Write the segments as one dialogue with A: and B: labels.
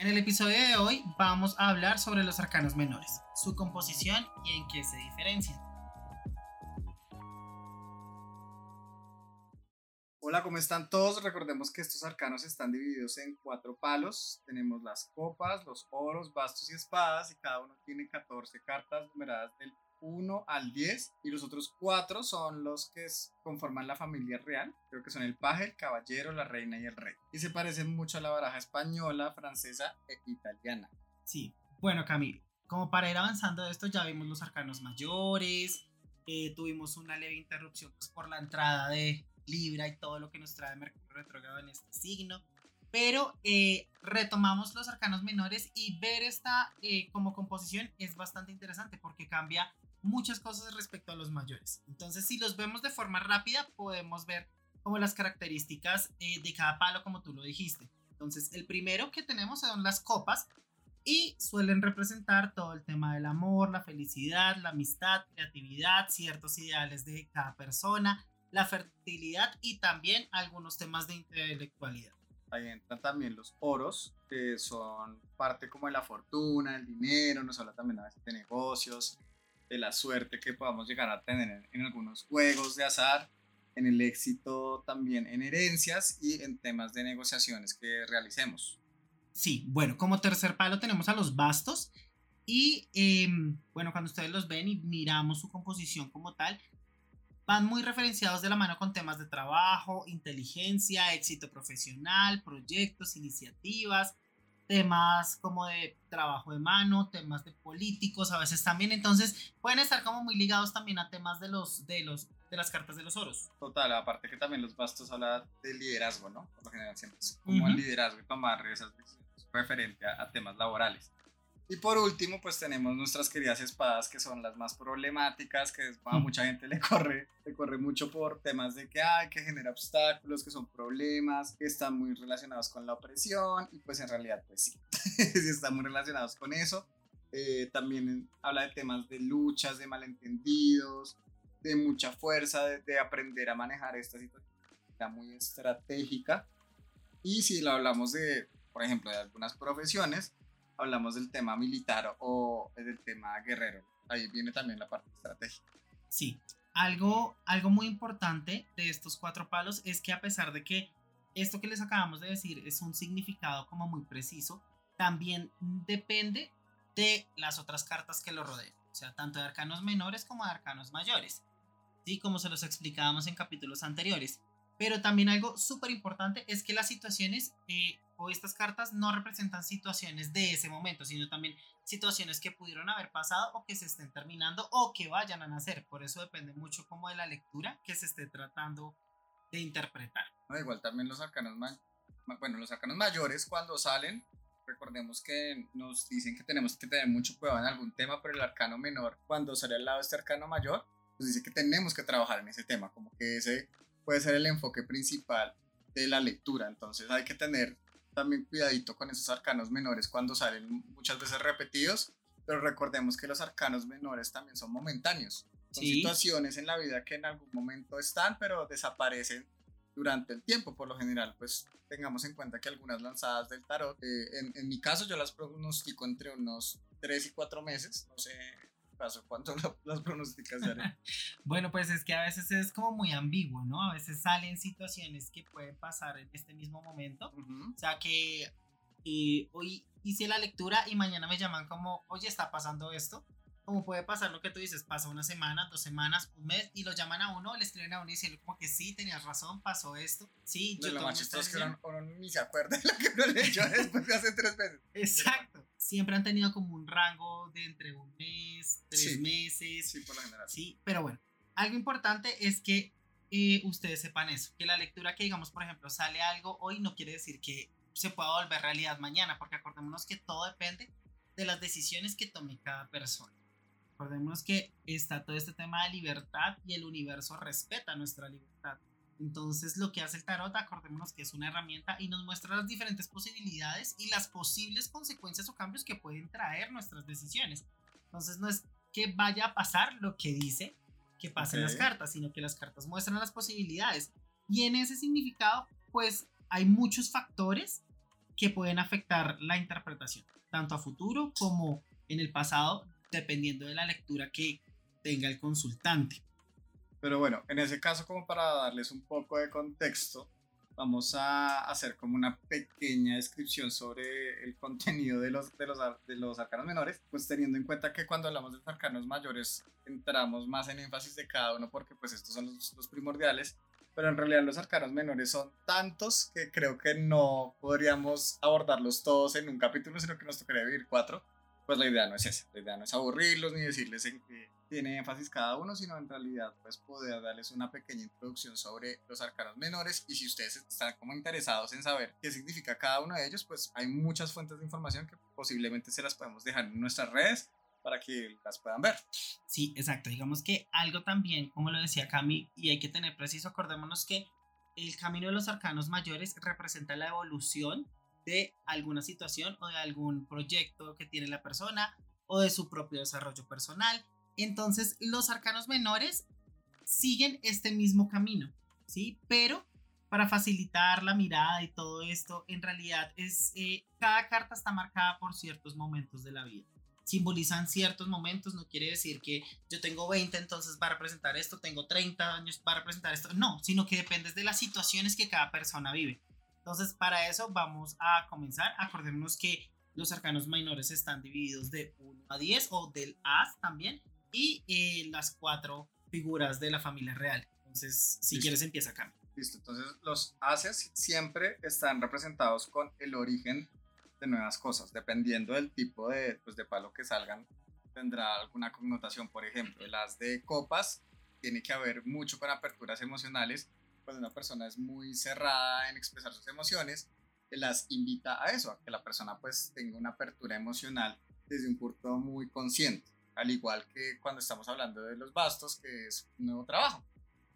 A: En el episodio de hoy vamos a hablar sobre los arcanos menores, su composición y en qué se diferencian.
B: Hola, ¿cómo están todos? Recordemos que estos arcanos están divididos en cuatro palos. Tenemos las copas, los oros, bastos y espadas y cada uno tiene 14 cartas numeradas del 1 al 10 y los otros cuatro son los que conforman la familia real. Creo que son el paje, el caballero, la reina y el rey. Y se parecen mucho a la baraja española, francesa e italiana.
A: Sí, bueno Camilo, como para ir avanzando de esto ya vimos los arcanos mayores, eh, tuvimos una leve interrupción pues, por la entrada de Libra y todo lo que nos trae Mercurio retrogrado en este signo. Pero eh, retomamos los arcanos menores y ver esta eh, como composición es bastante interesante porque cambia muchas cosas respecto a los mayores. Entonces, si los vemos de forma rápida, podemos ver como las características eh, de cada palo, como tú lo dijiste. Entonces, el primero que tenemos son las copas y suelen representar todo el tema del amor, la felicidad, la amistad, creatividad, ciertos ideales de cada persona, la fertilidad y también algunos temas de intelectualidad.
B: Ahí entran también los oros, que son parte como de la fortuna, el dinero, nos habla también a veces de negocios, de la suerte que podamos llegar a tener en, algunos juegos de azar, en el éxito también en herencias y en temas de negociaciones que realicemos.
A: Sí, bueno, como tercer palo tenemos a los bastos y em, bueno, cuando ustedes los ven y miramos su composición como tal, van muy referenciados de la mano con temas de trabajo, inteligencia, éxito profesional, proyectos, iniciativas, temas como de trabajo de mano, temas de políticos, a veces también, entonces pueden estar como muy ligados también a temas de los de los de las cartas de los oros.
B: Total, aparte que también los bastos habla de liderazgo, ¿no? Por lo general siempre es como el liderazgo y tomar esas decisiones referente a temas laborales. Y por último, pues tenemos nuestras queridas espadas, que son las más problemáticas, que a mucha gente le corre, le corre mucho por temas de que hay, que genera obstáculos, que son problemas, que están muy relacionados con la opresión, y pues en realidad, pues sí, sí están muy relacionados con eso. Eh, también habla de temas de luchas, de malentendidos, de mucha fuerza, de, de aprender a manejar esta situación muy estratégica. Y si lo hablamos de, por ejemplo, de algunas profesiones, hablamos del tema militar o del tema guerrero. Ahí viene también la parte estratégica.
A: Sí, algo, algo muy importante de estos cuatro palos es que a pesar de que esto que les acabamos de decir es un significado como muy preciso, también depende de las otras cartas que lo rodean, o sea, tanto de arcanos menores como de arcanos mayores, ¿sí? Como se los explicábamos en capítulos anteriores. Pero también algo súper importante es que las situaciones eh, o estas cartas no representan situaciones de ese momento, sino también situaciones que pudieron haber pasado o que se estén terminando o que vayan a nacer. Por eso depende mucho como de la lectura que se esté tratando de interpretar.
B: igual también los arcanos, bueno, los arcanos mayores cuando salen, recordemos que nos dicen que tenemos que tener mucho cuidado en algún tema, pero el arcano menor, cuando sale al lado de este arcano mayor, nos dice que tenemos que trabajar en ese tema, como que ese puede ser el enfoque principal de la lectura. Entonces hay que tener también cuidadito con esos arcanos menores cuando salen muchas veces repetidos, pero recordemos que los arcanos menores también son momentáneos. Son situaciones en la vida que en algún momento están, pero desaparecen durante el tiempo. Por lo general, pues tengamos en cuenta que algunas lanzadas del tarot, eh, en, en, mi caso yo las pronostico entre unos 3 y 4 meses, no sé caso, ¿cuánto las pronosticas,
A: bueno, pues es que a veces es como muy ambiguo, ¿no? A veces salen situaciones que pueden pasar en este mismo momento. O sea, que hoy hice la lectura y mañana me llaman como, oye, está pasando esto. Como puede pasar lo que tú dices, pasa una semana, dos semanas, un mes y lo llaman a uno, le escriben a uno y dicen como que sí, tenías razón, pasó esto. Sí,
B: yo lo más chistoso es que uno, ni se acuerda de lo que uno leyó después de hace tres meses.
A: Exacto siempre han tenido como un rango de entre un mes, tres meses.
B: Sí, por general.
A: Sí, pero bueno, algo importante es que eh, ustedes sepan eso, que la lectura que digamos, por ejemplo, sale algo hoy no quiere decir que se pueda volver realidad mañana, porque acordémonos que todo depende de las decisiones que tome cada persona. Acordémonos que está todo este tema de libertad y el universo respeta nuestra libertad. Entonces lo que hace el tarot, acordémonos que es una herramienta y nos muestra las diferentes posibilidades y las posibles consecuencias o cambios que pueden traer nuestras decisiones. Entonces no es que vaya a pasar lo que dice que pasen las cartas, sino que las cartas muestran las posibilidades. Y en ese significado, pues hay muchos factores que pueden afectar la interpretación, tanto a futuro como en el pasado, dependiendo de la lectura que tenga el consultante.
B: Pero bueno, en ese caso, como para darles un poco de contexto, vamos a hacer como una pequeña descripción sobre el contenido de los, de los, de los arcanos menores, pues teniendo en cuenta que cuando hablamos de los arcanos mayores entramos más en énfasis de cada uno porque pues estos son los, los primordiales, pero en realidad los arcanos menores son tantos que creo que no podríamos abordarlos todos en un capítulo, sino que nos tocaría vivir cuatro. Pues la idea no es esa, la idea no es aburrirlos ni decirles en qué tiene énfasis cada uno, sino en realidad pues poder darles una pequeña introducción sobre los arcanos menores y si ustedes están como interesados en saber qué significa cada uno de ellos, pues hay muchas fuentes de información que posiblemente se las podemos dejar en nuestras redes para que las puedan ver.
A: Sí, exacto. Digamos que algo también, como lo decía Cami, y hay que tener preciso, acordémonos que el camino de los arcanos mayores representa la evolución de alguna situación o de algún proyecto que tiene la persona o de su propio desarrollo personal entonces, los arcanos menores siguen este mismo camino, ¿sí? Pero para facilitar la mirada y todo esto, en realidad es eh, cada carta está marcada por ciertos momentos de la vida. Simbolizan ciertos momentos, no quiere decir que yo tengo 20, entonces va a representar esto, tengo 30 años para representar esto, no, sino que depende de las situaciones que cada persona vive. Entonces, para eso vamos a comenzar. Acordémonos que los arcanos menores están divididos de 1 a 10 o del As también y eh, las cuatro figuras de la familia real. Entonces, si quieres, empieza acá.
B: Listo, entonces los haces siempre están representados con el origen de nuevas cosas, dependiendo del tipo de, pues, de palo que salgan, tendrá alguna connotación. Por ejemplo, el as de copas tiene que haber mucho con aperturas emocionales. Cuando una persona es muy cerrada en expresar sus emociones, las invita a eso, a que la persona pues tenga una apertura emocional desde un punto muy consciente al igual que cuando estamos hablando de los bastos, que es un nuevo trabajo.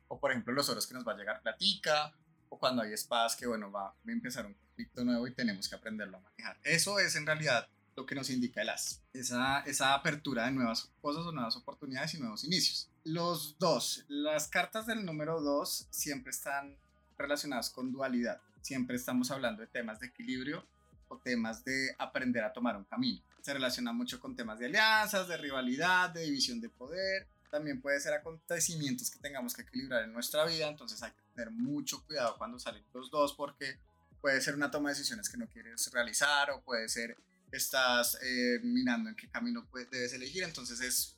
B: O por ejemplo los oros que nos va a llegar platica, o cuando hay espadas que bueno, va a empezar un conflicto nuevo y tenemos que aprenderlo a manejar. Eso es en realidad lo que nos indica el as, esa, esa apertura de nuevas cosas o nuevas oportunidades y nuevos inicios. Los dos, las cartas del número dos siempre están relacionadas con dualidad, siempre estamos hablando de temas de equilibrio o temas de aprender a tomar un camino se relaciona mucho con temas de alianzas, de rivalidad, de división de poder. También puede ser acontecimientos que tengamos que equilibrar en nuestra vida, entonces hay que tener mucho cuidado cuando salen los dos porque puede ser una toma de decisiones que no quieres realizar o puede ser estás eh, mirando en qué camino debes elegir, entonces es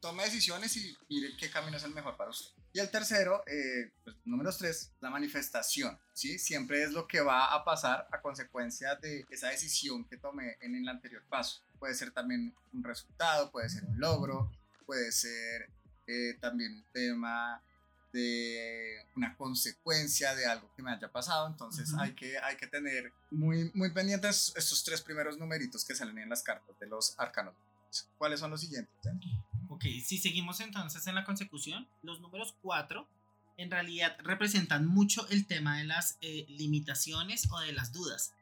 B: toma decisiones y mire qué camino es el mejor para usted. Y el tercero, eh, pues, número tres, la manifestación, ¿sí? Siempre es lo que va a pasar a consecuencia de esa decisión que tomé en el anterior paso. Puede ser también un resultado, puede ser un logro, puede ser eh, también un tema de una consecuencia de algo que me haya pasado. Entonces hay, que, hay que tener muy, muy pendientes estos tres primeros numeritos que salen en las cartas de los arcanos. ¿Cuáles son los siguientes?
A: Ok, si seguimos entonces en la consecución, los números 4 en realidad representan mucho el tema de las eh, limitaciones o de las dudas,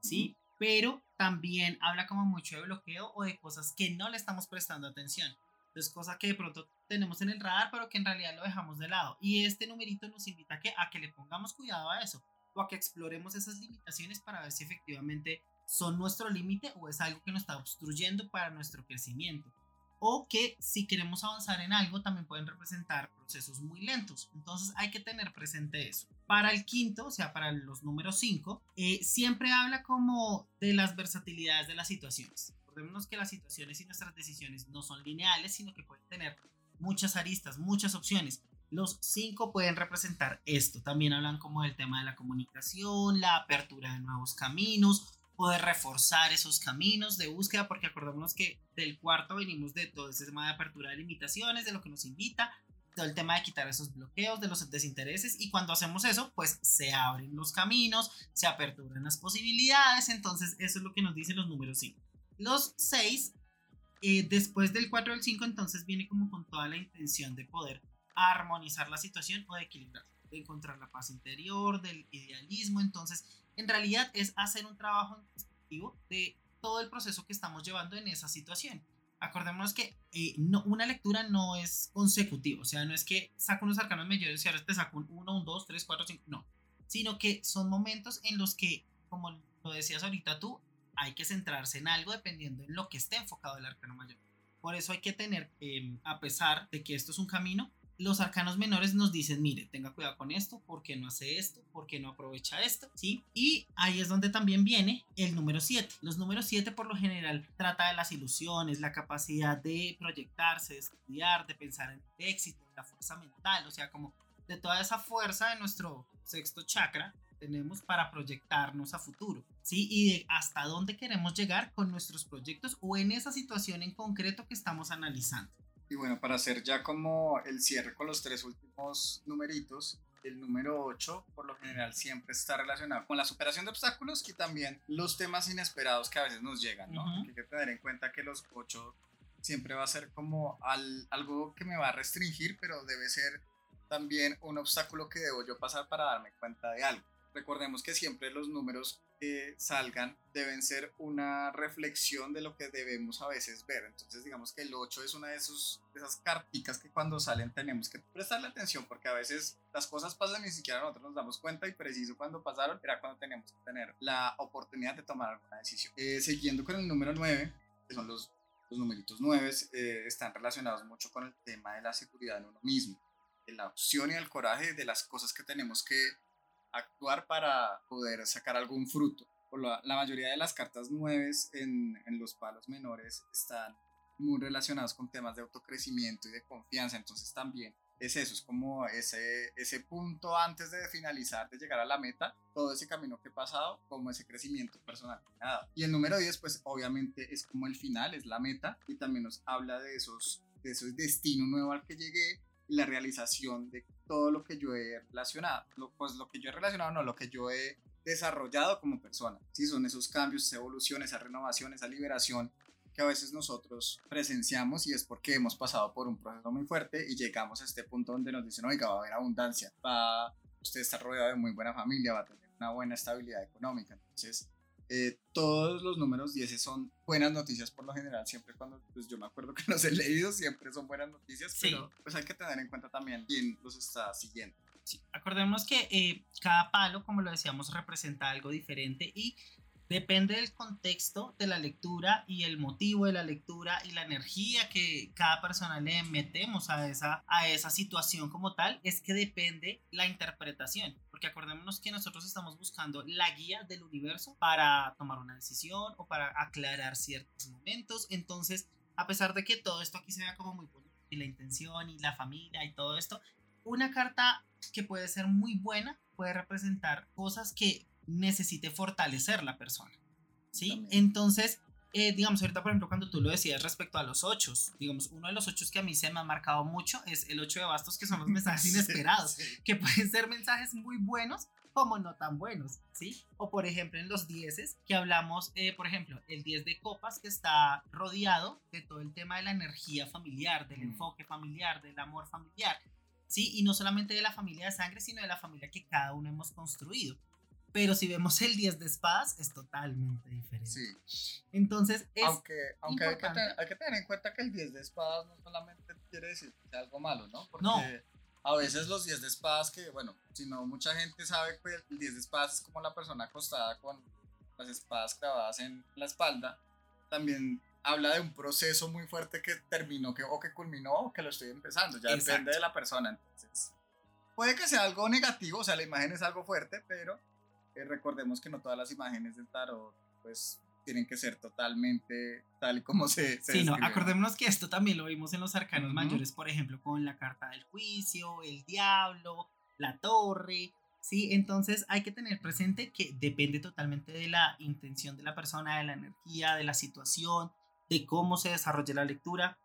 A: ¿sí? Pero también habla como mucho de bloqueo o de cosas que no le estamos prestando atención. Entonces, cosas que de pronto tenemos en el radar, pero que en realidad lo dejamos de lado. Y este numerito nos invita a que, a que le pongamos cuidado a eso, o a que exploremos esas limitaciones para ver si efectivamente son nuestro límite o es algo que nos está obstruyendo para nuestro crecimiento o que si queremos avanzar en algo también pueden representar procesos muy lentos. Entonces hay que tener presente eso. Para el quinto, o sea, para los números 5, eh, siempre habla como de las versatilidades de las situaciones. Recordemos que las situaciones y nuestras decisiones no son lineales, sino que pueden tener muchas aristas, muchas opciones. Los cinco pueden representar esto. También hablan como del tema de la comunicación, la apertura de nuevos caminos poder reforzar esos caminos de búsqueda, porque acordémonos que del cuarto venimos de todo ese tema de apertura de limitaciones, de lo que nos invita, todo el tema de quitar esos bloqueos, de los desintereses, y cuando hacemos eso, pues se abren los caminos, se aperturan las posibilidades, entonces eso es lo que nos dicen los números 5. Los 6, eh, después del 4 del 5, entonces viene como con toda la intención de poder armonizar la situación o de equilibrar, de encontrar la paz interior, del idealismo, entonces en realidad es hacer un trabajo de todo el proceso que estamos llevando en esa situación. Acordémonos que eh, no, una lectura no es consecutiva, o sea, no es que saco unos arcanos mayores y ahora te saco un 1, un 2, 3, 4, 5, no, sino que son momentos en los que, como lo decías ahorita tú, hay que centrarse en algo dependiendo en lo que esté enfocado el arcano mayor. Por eso hay que tener, em, a pesar de que esto es un camino, los arcanos menores nos dicen, mire, tenga cuidado con esto, ¿por qué no hace esto? ¿Por qué no aprovecha esto? ¿Sí? Y ahí es donde también viene el número 7. Los números 7 por lo general trata de las ilusiones, la capacidad de proyectarse, de estudiar, de pensar en el éxito, la fuerza mental, o sea, como de toda esa fuerza de nuestro sexto chakra tenemos para proyectarnos a futuro, ¿sí? Y de hasta dónde queremos llegar con nuestros proyectos o en esa situación en concreto que estamos analizando.
B: Y bueno, para hacer ya como el cierre con los tres últimos numeritos, el número 8 por lo general siempre está relacionado con la superación de obstáculos y también los temas inesperados que a veces nos llegan, ¿no? Hay que tener en cuenta que los 8 siempre va a ser como algo que me va a restringir, pero debe ser también un obstáculo que debo yo pasar para darme cuenta de algo. Recordemos que siempre los números que salgan deben ser una reflexión de lo que debemos a veces ver. Entonces, digamos que el 8 es una de, esos, de esas carticas que cuando salen tenemos que prestarle atención porque a veces las cosas pasan y ni siquiera nosotros nos damos cuenta y preciso cuando pasaron era cuando tenemos que tener la oportunidad de tomar alguna decisión. Eh, siguiendo con el número 9, que son los, los numeritos 9, eh, están relacionados mucho con el tema de la seguridad en uno mismo, de la opción y el coraje de las cosas que tenemos que actuar para poder sacar algún fruto. Por la, mayoría de las cartas nueves en, en los palos menores están muy relacionados con temas de autocrecimiento y de confianza, entonces también es eso, es como ese, ese punto antes de finalizar, de llegar a la meta, todo ese camino que he pasado, como ese crecimiento personal. Y el número 10, pues obviamente es como el final, es la meta, y también nos habla de esos, de esos destino nuevo al que llegué, la realización de todo lo que yo he relacionado, pues lo que yo he relacionado, no, lo que yo he desarrollado como persona. Sí, son esos cambios, esa evolución, esa renovación, esa liberación que a veces nosotros presenciamos y es porque hemos pasado por un proceso muy fuerte y llegamos a este punto donde nos dicen, oiga, va a haber abundancia, va, usted está rodeado de muy buena familia, va a tener una buena estabilidad económica. Entonces, eh, todos los números 10 son buenas noticias por lo general, siempre cuando pues yo me acuerdo que los he leído, siempre son buenas noticias, pero pues hay que tener en cuenta también quién los está siguiendo.
A: Sí, acordemos que eh, cada palo, como lo decíamos, representa algo diferente y Depende del contexto de la lectura y el motivo de la lectura y la energía que cada persona le metemos a esa, a esa situación como tal, es que depende la interpretación. Porque acordémonos que nosotros estamos buscando la guía del universo para tomar una decisión o para aclarar ciertos momentos. Entonces, a pesar de que todo esto aquí se vea como muy bonito y la intención y la familia y todo esto, una carta que puede ser muy buena puede representar cosas que necesite fortalecer la persona. ¿Sí? Entonces, eh, digamos, ahorita, por ejemplo, cuando tú lo decías respecto a los ocho, digamos, uno de los ocho que a mí se me ha marcado mucho es el ocho de bastos, que son los mensajes inesperados, que pueden ser mensajes muy buenos como no tan buenos, ¿sí? O por ejemplo en los dieces, que hablamos, eh, por ejemplo, el 10 de copas que está rodeado de todo el tema de la energía familiar, del mm. enfoque familiar, del amor familiar, ¿sí? Y no solamente de la familia de sangre, sino de la familia que cada uno hemos construido. Pero si vemos el 10 de espadas, es totalmente diferente. Sí. Entonces, es.
B: Aunque, aunque hay, que tener, hay, que tener, en cuenta que el 10 de espadas no solamente quiere decir que sea algo malo, ¿no? Porque no. a veces los 10 de espadas, que bueno, si no, mucha gente sabe que el 10 de espadas es como la persona acostada con las espadas clavadas en la espalda. También habla de un proceso muy fuerte que terminó que, o que culminó o que lo estoy empezando. Ya depende de la persona. Entonces, puede que sea algo negativo, o sea, la imagen es algo fuerte, pero eh, recordemos que no todas las imágenes del tarot pues tienen que ser totalmente tal y como se, se
A: Sí, no, acordémonos que esto también lo vimos en los arcanos mayores, por ejemplo, con la carta del juicio, el diablo, la torre, ¿sí? Entonces hay que tener presente que depende totalmente de la intención de la persona, de la energía, de la situación, de cómo se desarrolla la lectura.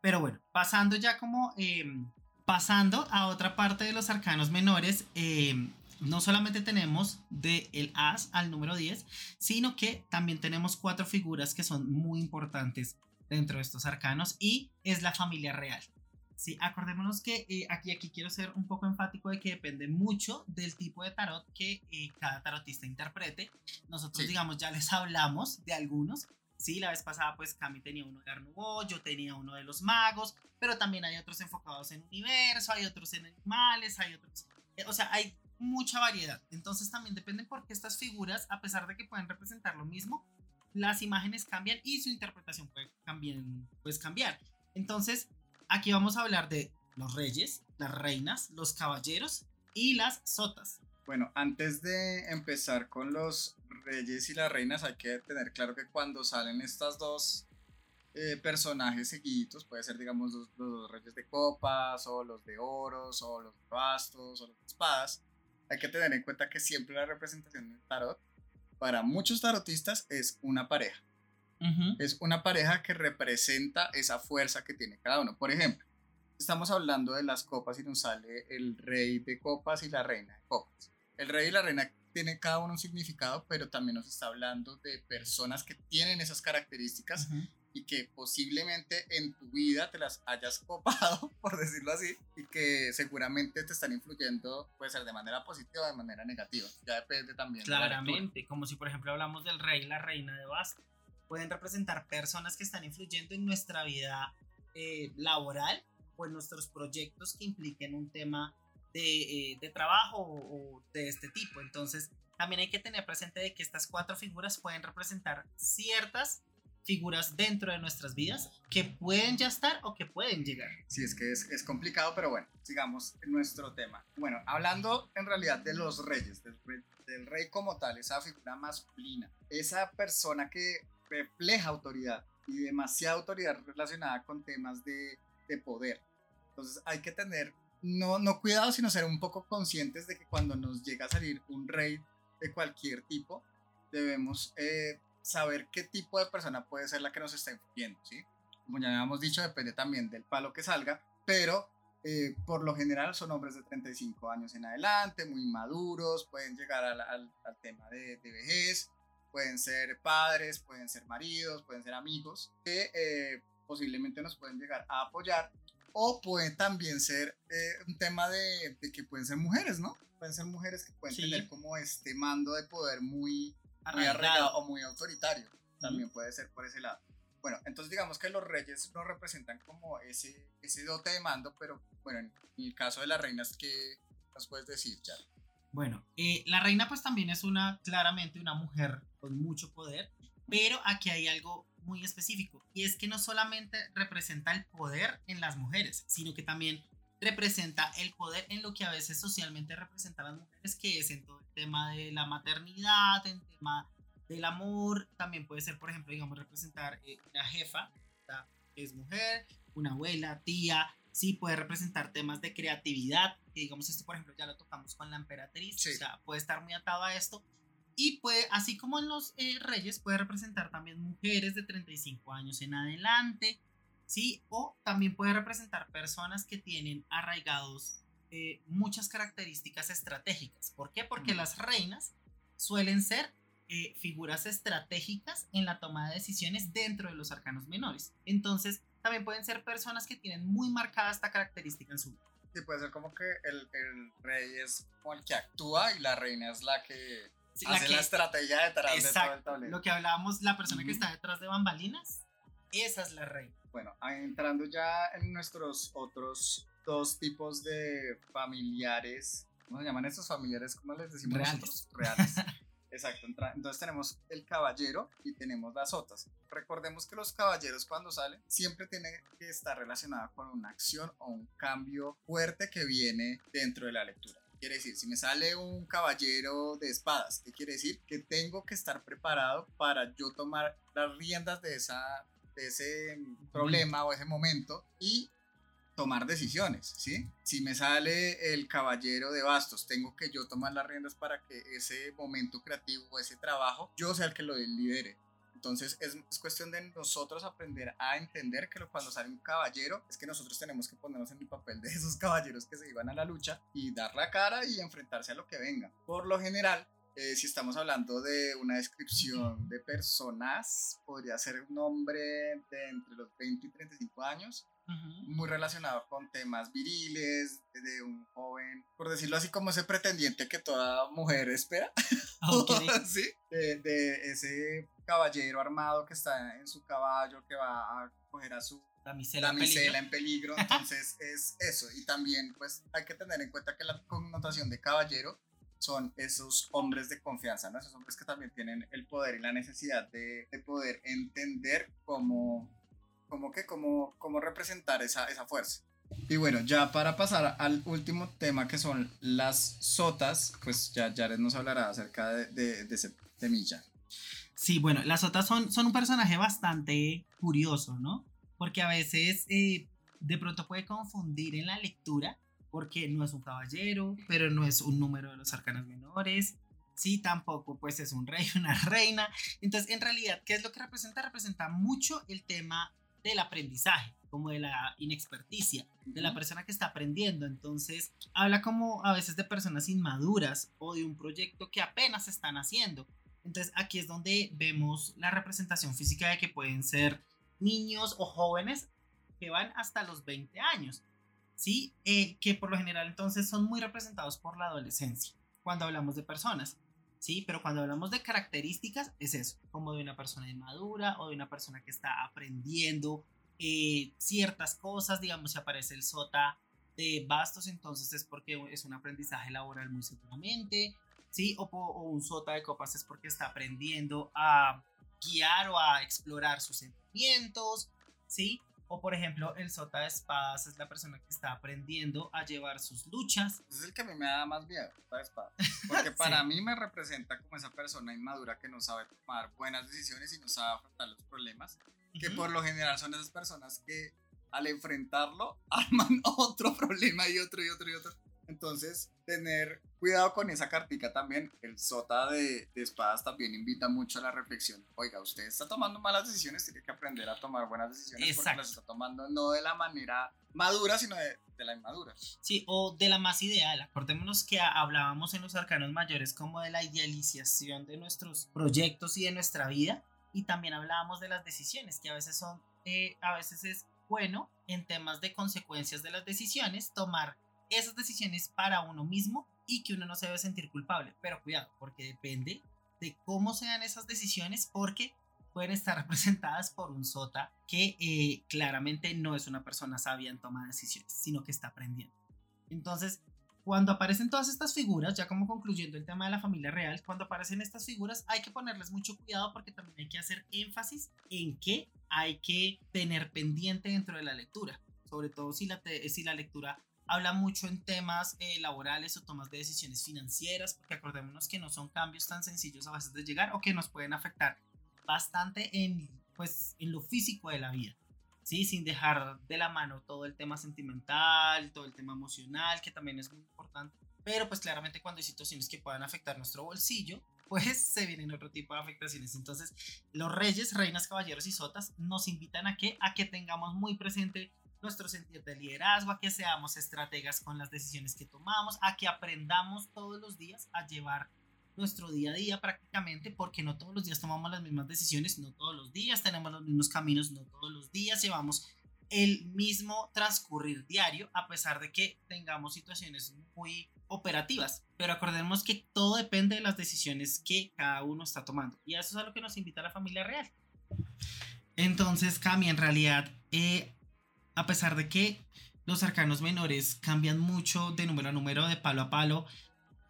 A: Pero bueno, pasando ya como, em, pasando a otra parte de los arcanos menores, eh, no solamente tenemos del el as al número 10, sino que también tenemos cuatro figuras que son muy importantes dentro de estos arcanos y es la familia real. Sí, acordémonos que eh, aquí, aquí quiero ser un poco enfático de que depende mucho del tipo de tarot que eh, cada tarotista interprete. Nosotros, digamos, ya les hablamos de algunos. Sí, la vez pasada, pues Cami tenía uno de Arnubó, yo tenía uno de los magos, pero también hay otros enfocados en universo, hay otros en animales, hay otros. Eh, o sea, hay mucha variedad. Entonces también depende porque estas figuras, a pesar de que pueden representar lo mismo, las imágenes cambian y su interpretación puede pues, cambiar. Entonces, aquí vamos a hablar de los reyes, las reinas, los caballeros y las sotas.
B: Bueno, antes de empezar con los reyes y las reinas, hay que tener claro que cuando salen estas dos eh, personajes seguidos, puede ser, digamos, los, reyes de copas, o los de oros, o los de bastos, o los de espadas, hay que tener en cuenta que siempre la representación del tarot, para muchos tarotistas, es una pareja. Es una pareja que representa esa fuerza que tiene cada uno. Por ejemplo, estamos hablando de las copas y nos sale el rey de copas y la reina de copas. El rey y la reina tienen cada uno un significado, pero también nos está hablando de personas que tienen esas características y que posiblemente en tu vida te las hayas copado, por decirlo así, y que seguramente te están influyendo, puede ser de manera positiva o de manera negativa. Ya depende también.
A: Claramente, como si por ejemplo hablamos del rey y la reina de bastos, pueden representar personas que están influyendo en nuestra vida eh, laboral o en nuestros proyectos que impliquen un tema de, eh, de trabajo o, o de este tipo. Entonces, también hay que tener presente de que estas cuatro figuras pueden representar ciertas figuras dentro de nuestras vidas que pueden ya estar o que pueden llegar.
B: Sí, es que es, es complicado, pero bueno, sigamos en nuestro tema. Bueno, hablando en realidad de los reyes, del, del rey como tal, esa figura masculina, esa persona que refleja autoridad y demasiada autoridad relacionada con temas de, de poder. Entonces hay que tener no, no cuidado, sino ser un poco conscientes de que cuando nos llega a salir un rey de cualquier tipo, debemos eh, saber qué tipo de persona puede ser la que nos está influyendo, ¿sí? Como ya habíamos dicho, depende también del palo que salga, pero eh, por lo general son hombres de 35 años en adelante, muy maduros, pueden llegar al, al, tema de, de, vejez, pueden ser padres, pueden ser maridos, pueden ser amigos, que eh, posiblemente nos pueden llegar a apoyar, o puede también ser eh, un tema de, de, que pueden ser mujeres, ¿no? Pueden ser mujeres que pueden sí. tener como este mando de poder muy muy arraigado o muy autoritario. También puede ser por ese lado. Bueno, entonces digamos que los reyes no representan como ese, ese dote de mando, pero bueno, en el caso de las reinas, ¿qué nos puedes decir, ya
A: Bueno, eh, la reina pues también es una, claramente una mujer con mucho poder, pero aquí hay algo muy específico, y es que no solamente representa el poder en las mujeres, sino que también representa el poder en lo que a veces socialmente representan las mujeres, que es en todo el tema de la maternidad, en tema del amor, también puede ser, por ejemplo, digamos, representar eh, una jefa, que es mujer, una abuela, tía, sí puede representar temas de creatividad, que digamos esto, por ejemplo, ya lo tocamos con la emperatriz, sí. o sea, puede estar muy atado a esto, y puede, así como en los eh, reyes, puede representar también mujeres de 35 años en adelante, ¿sí? O también puede representar personas que tienen arraigados eh, muchas características estratégicas. ¿Por qué? Porque mm. las reinas suelen ser eh, figuras estratégicas en la toma de decisiones dentro de los arcanos menores. Entonces, también pueden ser personas que tienen muy marcada esta característica en su vida.
B: Sí, puede ser como que el, el rey es como el que actúa y la reina es la que sí, hace la, que, la estrategia detrás exacto, de todo el tablero.
A: Lo que hablábamos, la persona que está detrás de bambalinas, esa es la reina.
B: Bueno, entrando ya en nuestros otros dos tipos de familiares, ¿cómo se llaman estos familiares? ¿Cómo les decimos
A: Reales.
B: nosotros? Reales. Exacto, entonces tenemos el caballero y tenemos las otras. Recordemos que los caballeros cuando salen siempre tienen que estar relacionados con una acción o un cambio fuerte que viene dentro de la lectura. Quiere decir, si me sale un caballero de espadas, ¿qué quiere decir? Que tengo que estar preparado para yo tomar las riendas de esa de ese problema o ese momento y tomar decisiones, ¿sí? Si me sale el caballero de bastos, tengo que yo tomar las riendas para que ese momento creativo, ese trabajo, yo sea el que lo lidere. Entonces es, es, cuestión de nosotros aprender a entender que cuando sale un caballero es que nosotros tenemos que ponernos en el papel de esos caballeros que se iban a la lucha y dar la cara y enfrentarse a lo que venga. Por lo general, eh, si estamos hablando de una descripción de personas, podría ser un hombre de entre los 20 y 35 años, uh -huh. muy relacionado con temas viriles, de un joven, por decirlo así, como ese pretendiente que toda mujer espera. Okay. sí, de, de, ese caballero armado que está en su caballo, que va a coger a su
A: damisela,
B: damisela en peligro. En peligro. Entonces es eso. Y también, pues, hay que tener en cuenta que la connotación de caballero son esos hombres de confianza, ¿no? Esos hombres que también tienen el poder y la necesidad de, de poder entender cómo, cómo, que, cómo, cómo representar esa, esa fuerza. Y bueno, ya para pasar al último tema que son las sotas, pues ya Jared nos hablará acerca de, de, de ese temilla.
A: Sí, bueno, las sotas son, son un personaje bastante curioso, ¿no? Porque a veces eh, de pronto puede confundir en la lectura porque no es un caballero, pero no es un número de los arcanos menores, sí, tampoco pues es un rey, una reina. Entonces, en realidad, ¿qué es lo que representa? Representa mucho el tema del aprendizaje, como de la inexperticia, de la persona que está aprendiendo. Entonces, habla como a veces de personas inmaduras o de un proyecto que apenas están haciendo. Entonces, aquí es donde vemos la representación física de que pueden ser niños o jóvenes que van hasta los 20 años. ¿Sí? Eh, que por lo general entonces son muy representados por la adolescencia, cuando hablamos de personas, ¿sí? Pero cuando hablamos de características, es eso, como de una persona inmadura o de una persona que está aprendiendo eh, ciertas cosas, digamos, si aparece el sota de bastos, entonces es porque es un aprendizaje laboral muy seguramente, ¿sí? O, o un sota de copas es porque está aprendiendo a guiar o a explorar sus sentimientos, ¿sí? O por ejemplo, el sota de espadas es la persona que está aprendiendo a llevar sus luchas.
B: Es el que a mí me da más miedo, sota de espadas. Porque para mí me representa como esa persona inmadura que no sabe tomar buenas decisiones y no sabe afrontar los problemas. Que por lo general son esas personas que al enfrentarlo arman otro problema y otro y otro y otro. Entonces, tener cuidado con esa cartica también. El sota de, de, espadas también invita mucho a la reflexión. Oiga, usted está tomando malas decisiones, tiene que aprender a tomar buenas decisiones Exacto. porque las está tomando no de la manera madura, sino de, de, la inmadura.
A: Sí, o de la más ideal. Acordémonos que hablábamos en los arcanos mayores como de la idealización de nuestros proyectos y de nuestra vida. Y también hablábamos de las decisiones, que a veces son, eh, a veces es bueno en temas de consecuencias de las decisiones tomar esas decisiones para uno mismo y que uno no se debe sentir culpable. Pero cuidado, porque depende de cómo sean esas decisiones, porque pueden estar representadas por un sota que eh, claramente no es una persona sabia en toma de decisiones, sino que está aprendiendo. Entonces, cuando aparecen todas estas figuras, ya como concluyendo el tema de la familia real, cuando aparecen estas figuras hay que ponerles mucho cuidado porque también hay que hacer énfasis en que hay que tener pendiente dentro de la lectura, sobre todo si la, si la lectura habla mucho en temas eh, laborales o tomas de decisiones financieras, porque acordémonos que no son cambios tan sencillos a veces de llegar o que nos pueden afectar bastante en, pues, en lo físico de la vida. ¿sí? Sin dejar de la mano todo el tema sentimental, todo el tema emocional, que también es muy importante. Pero pues claramente cuando hay situaciones que puedan afectar nuestro bolsillo, pues se vienen otro tipo de afectaciones. Entonces, los reyes, reinas, caballeros y sotas nos invitan a que, a que tengamos muy presente nuestro sentido de liderazgo, a que seamos estrategas con las decisiones que tomamos, a que aprendamos todos los días a llevar nuestro día a día prácticamente, porque no todos los días tomamos las mismas decisiones, no todos los días tenemos los mismos caminos, no todos los días llevamos el mismo transcurrir diario, a pesar de que tengamos situaciones muy operativas. Pero acordemos que todo depende de las decisiones que cada uno está tomando. Y eso es a lo que nos invita la familia real. Entonces, Cami, en realidad, eh, a pesar de que los arcanos menores cambian mucho de número a número, de palo a palo,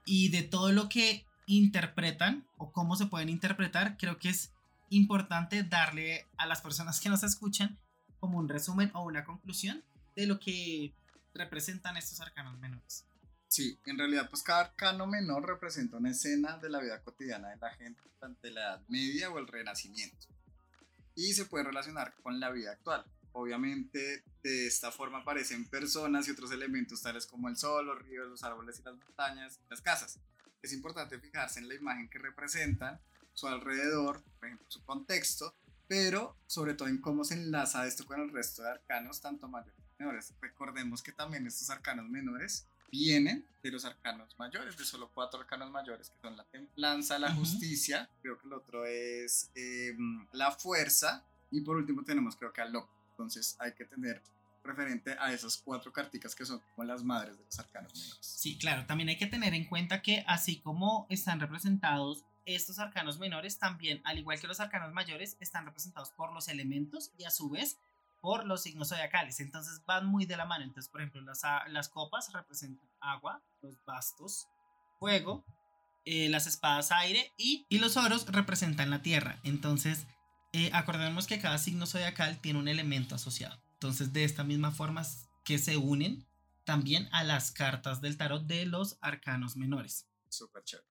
A: y de todo lo que interpretan o cómo se pueden interpretar, creo que es importante darle a las personas que nos escuchan como un resumen o una conclusión de lo que representan estos arcanos menores.
B: Sí, en realidad pues cada arcano menor representa una escena de la vida cotidiana de la gente durante la Edad Media o el Renacimiento y se puede relacionar con la vida actual. Obviamente de esta forma aparecen personas y otros elementos tales como el sol, los ríos, los árboles y las montañas, las casas. Es importante fijarse en la imagen que representan, su alrededor, por ejemplo, su contexto, pero sobre todo en cómo se enlaza esto con el resto de arcanos, tanto mayores como menores. Recordemos que también estos arcanos menores vienen de los arcanos mayores, de solo cuatro arcanos mayores, que son la templanza, la uh -huh. justicia, creo que el otro es eh, la fuerza, y por último tenemos creo que al loco. Entonces hay que tener referente a esas cuatro carticas que son como las madres de los arcanos menores.
A: Sí, claro, también hay que tener en cuenta que así como están representados estos arcanos menores, también, al igual que los arcanos mayores, están representados por los elementos y a su vez por los signos zodiacales. Entonces van muy de la mano. Entonces, por ejemplo, las, las copas representan agua, los bastos, fuego, eh, las espadas aire y, y, los oros representan la tierra. Entonces, eh, acordemos que cada signo zodiacal tiene un elemento asociado. Entonces, de esta misma forma que se unen también a las cartas del tarot de los arcanos menores.
B: Súper chévere.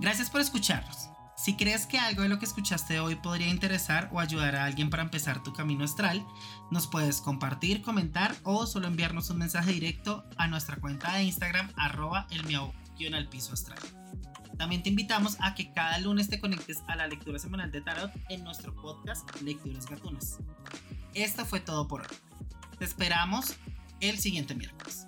A: Gracias por escucharnos. Si crees que algo de lo que escuchaste hoy podría interesar o ayudar a alguien para empezar tu camino astral, nos puedes compartir, comentar o solo enviarnos un mensaje directo a nuestra cuenta de Instagram arroba el miau al piso astral. También te invitamos a que cada lunes te conectes a la lectura semanal de tarot en nuestro podcast Lecturas Gatunas. Esto fue todo por hoy. Te esperamos el siguiente miércoles.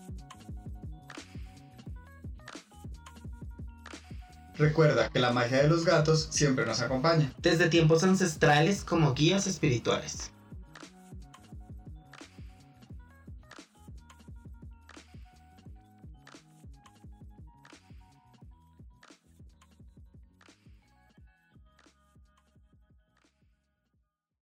B: Recuerda que la magia de los gatos siempre nos acompaña.
A: Desde tiempos ancestrales como guías espirituales.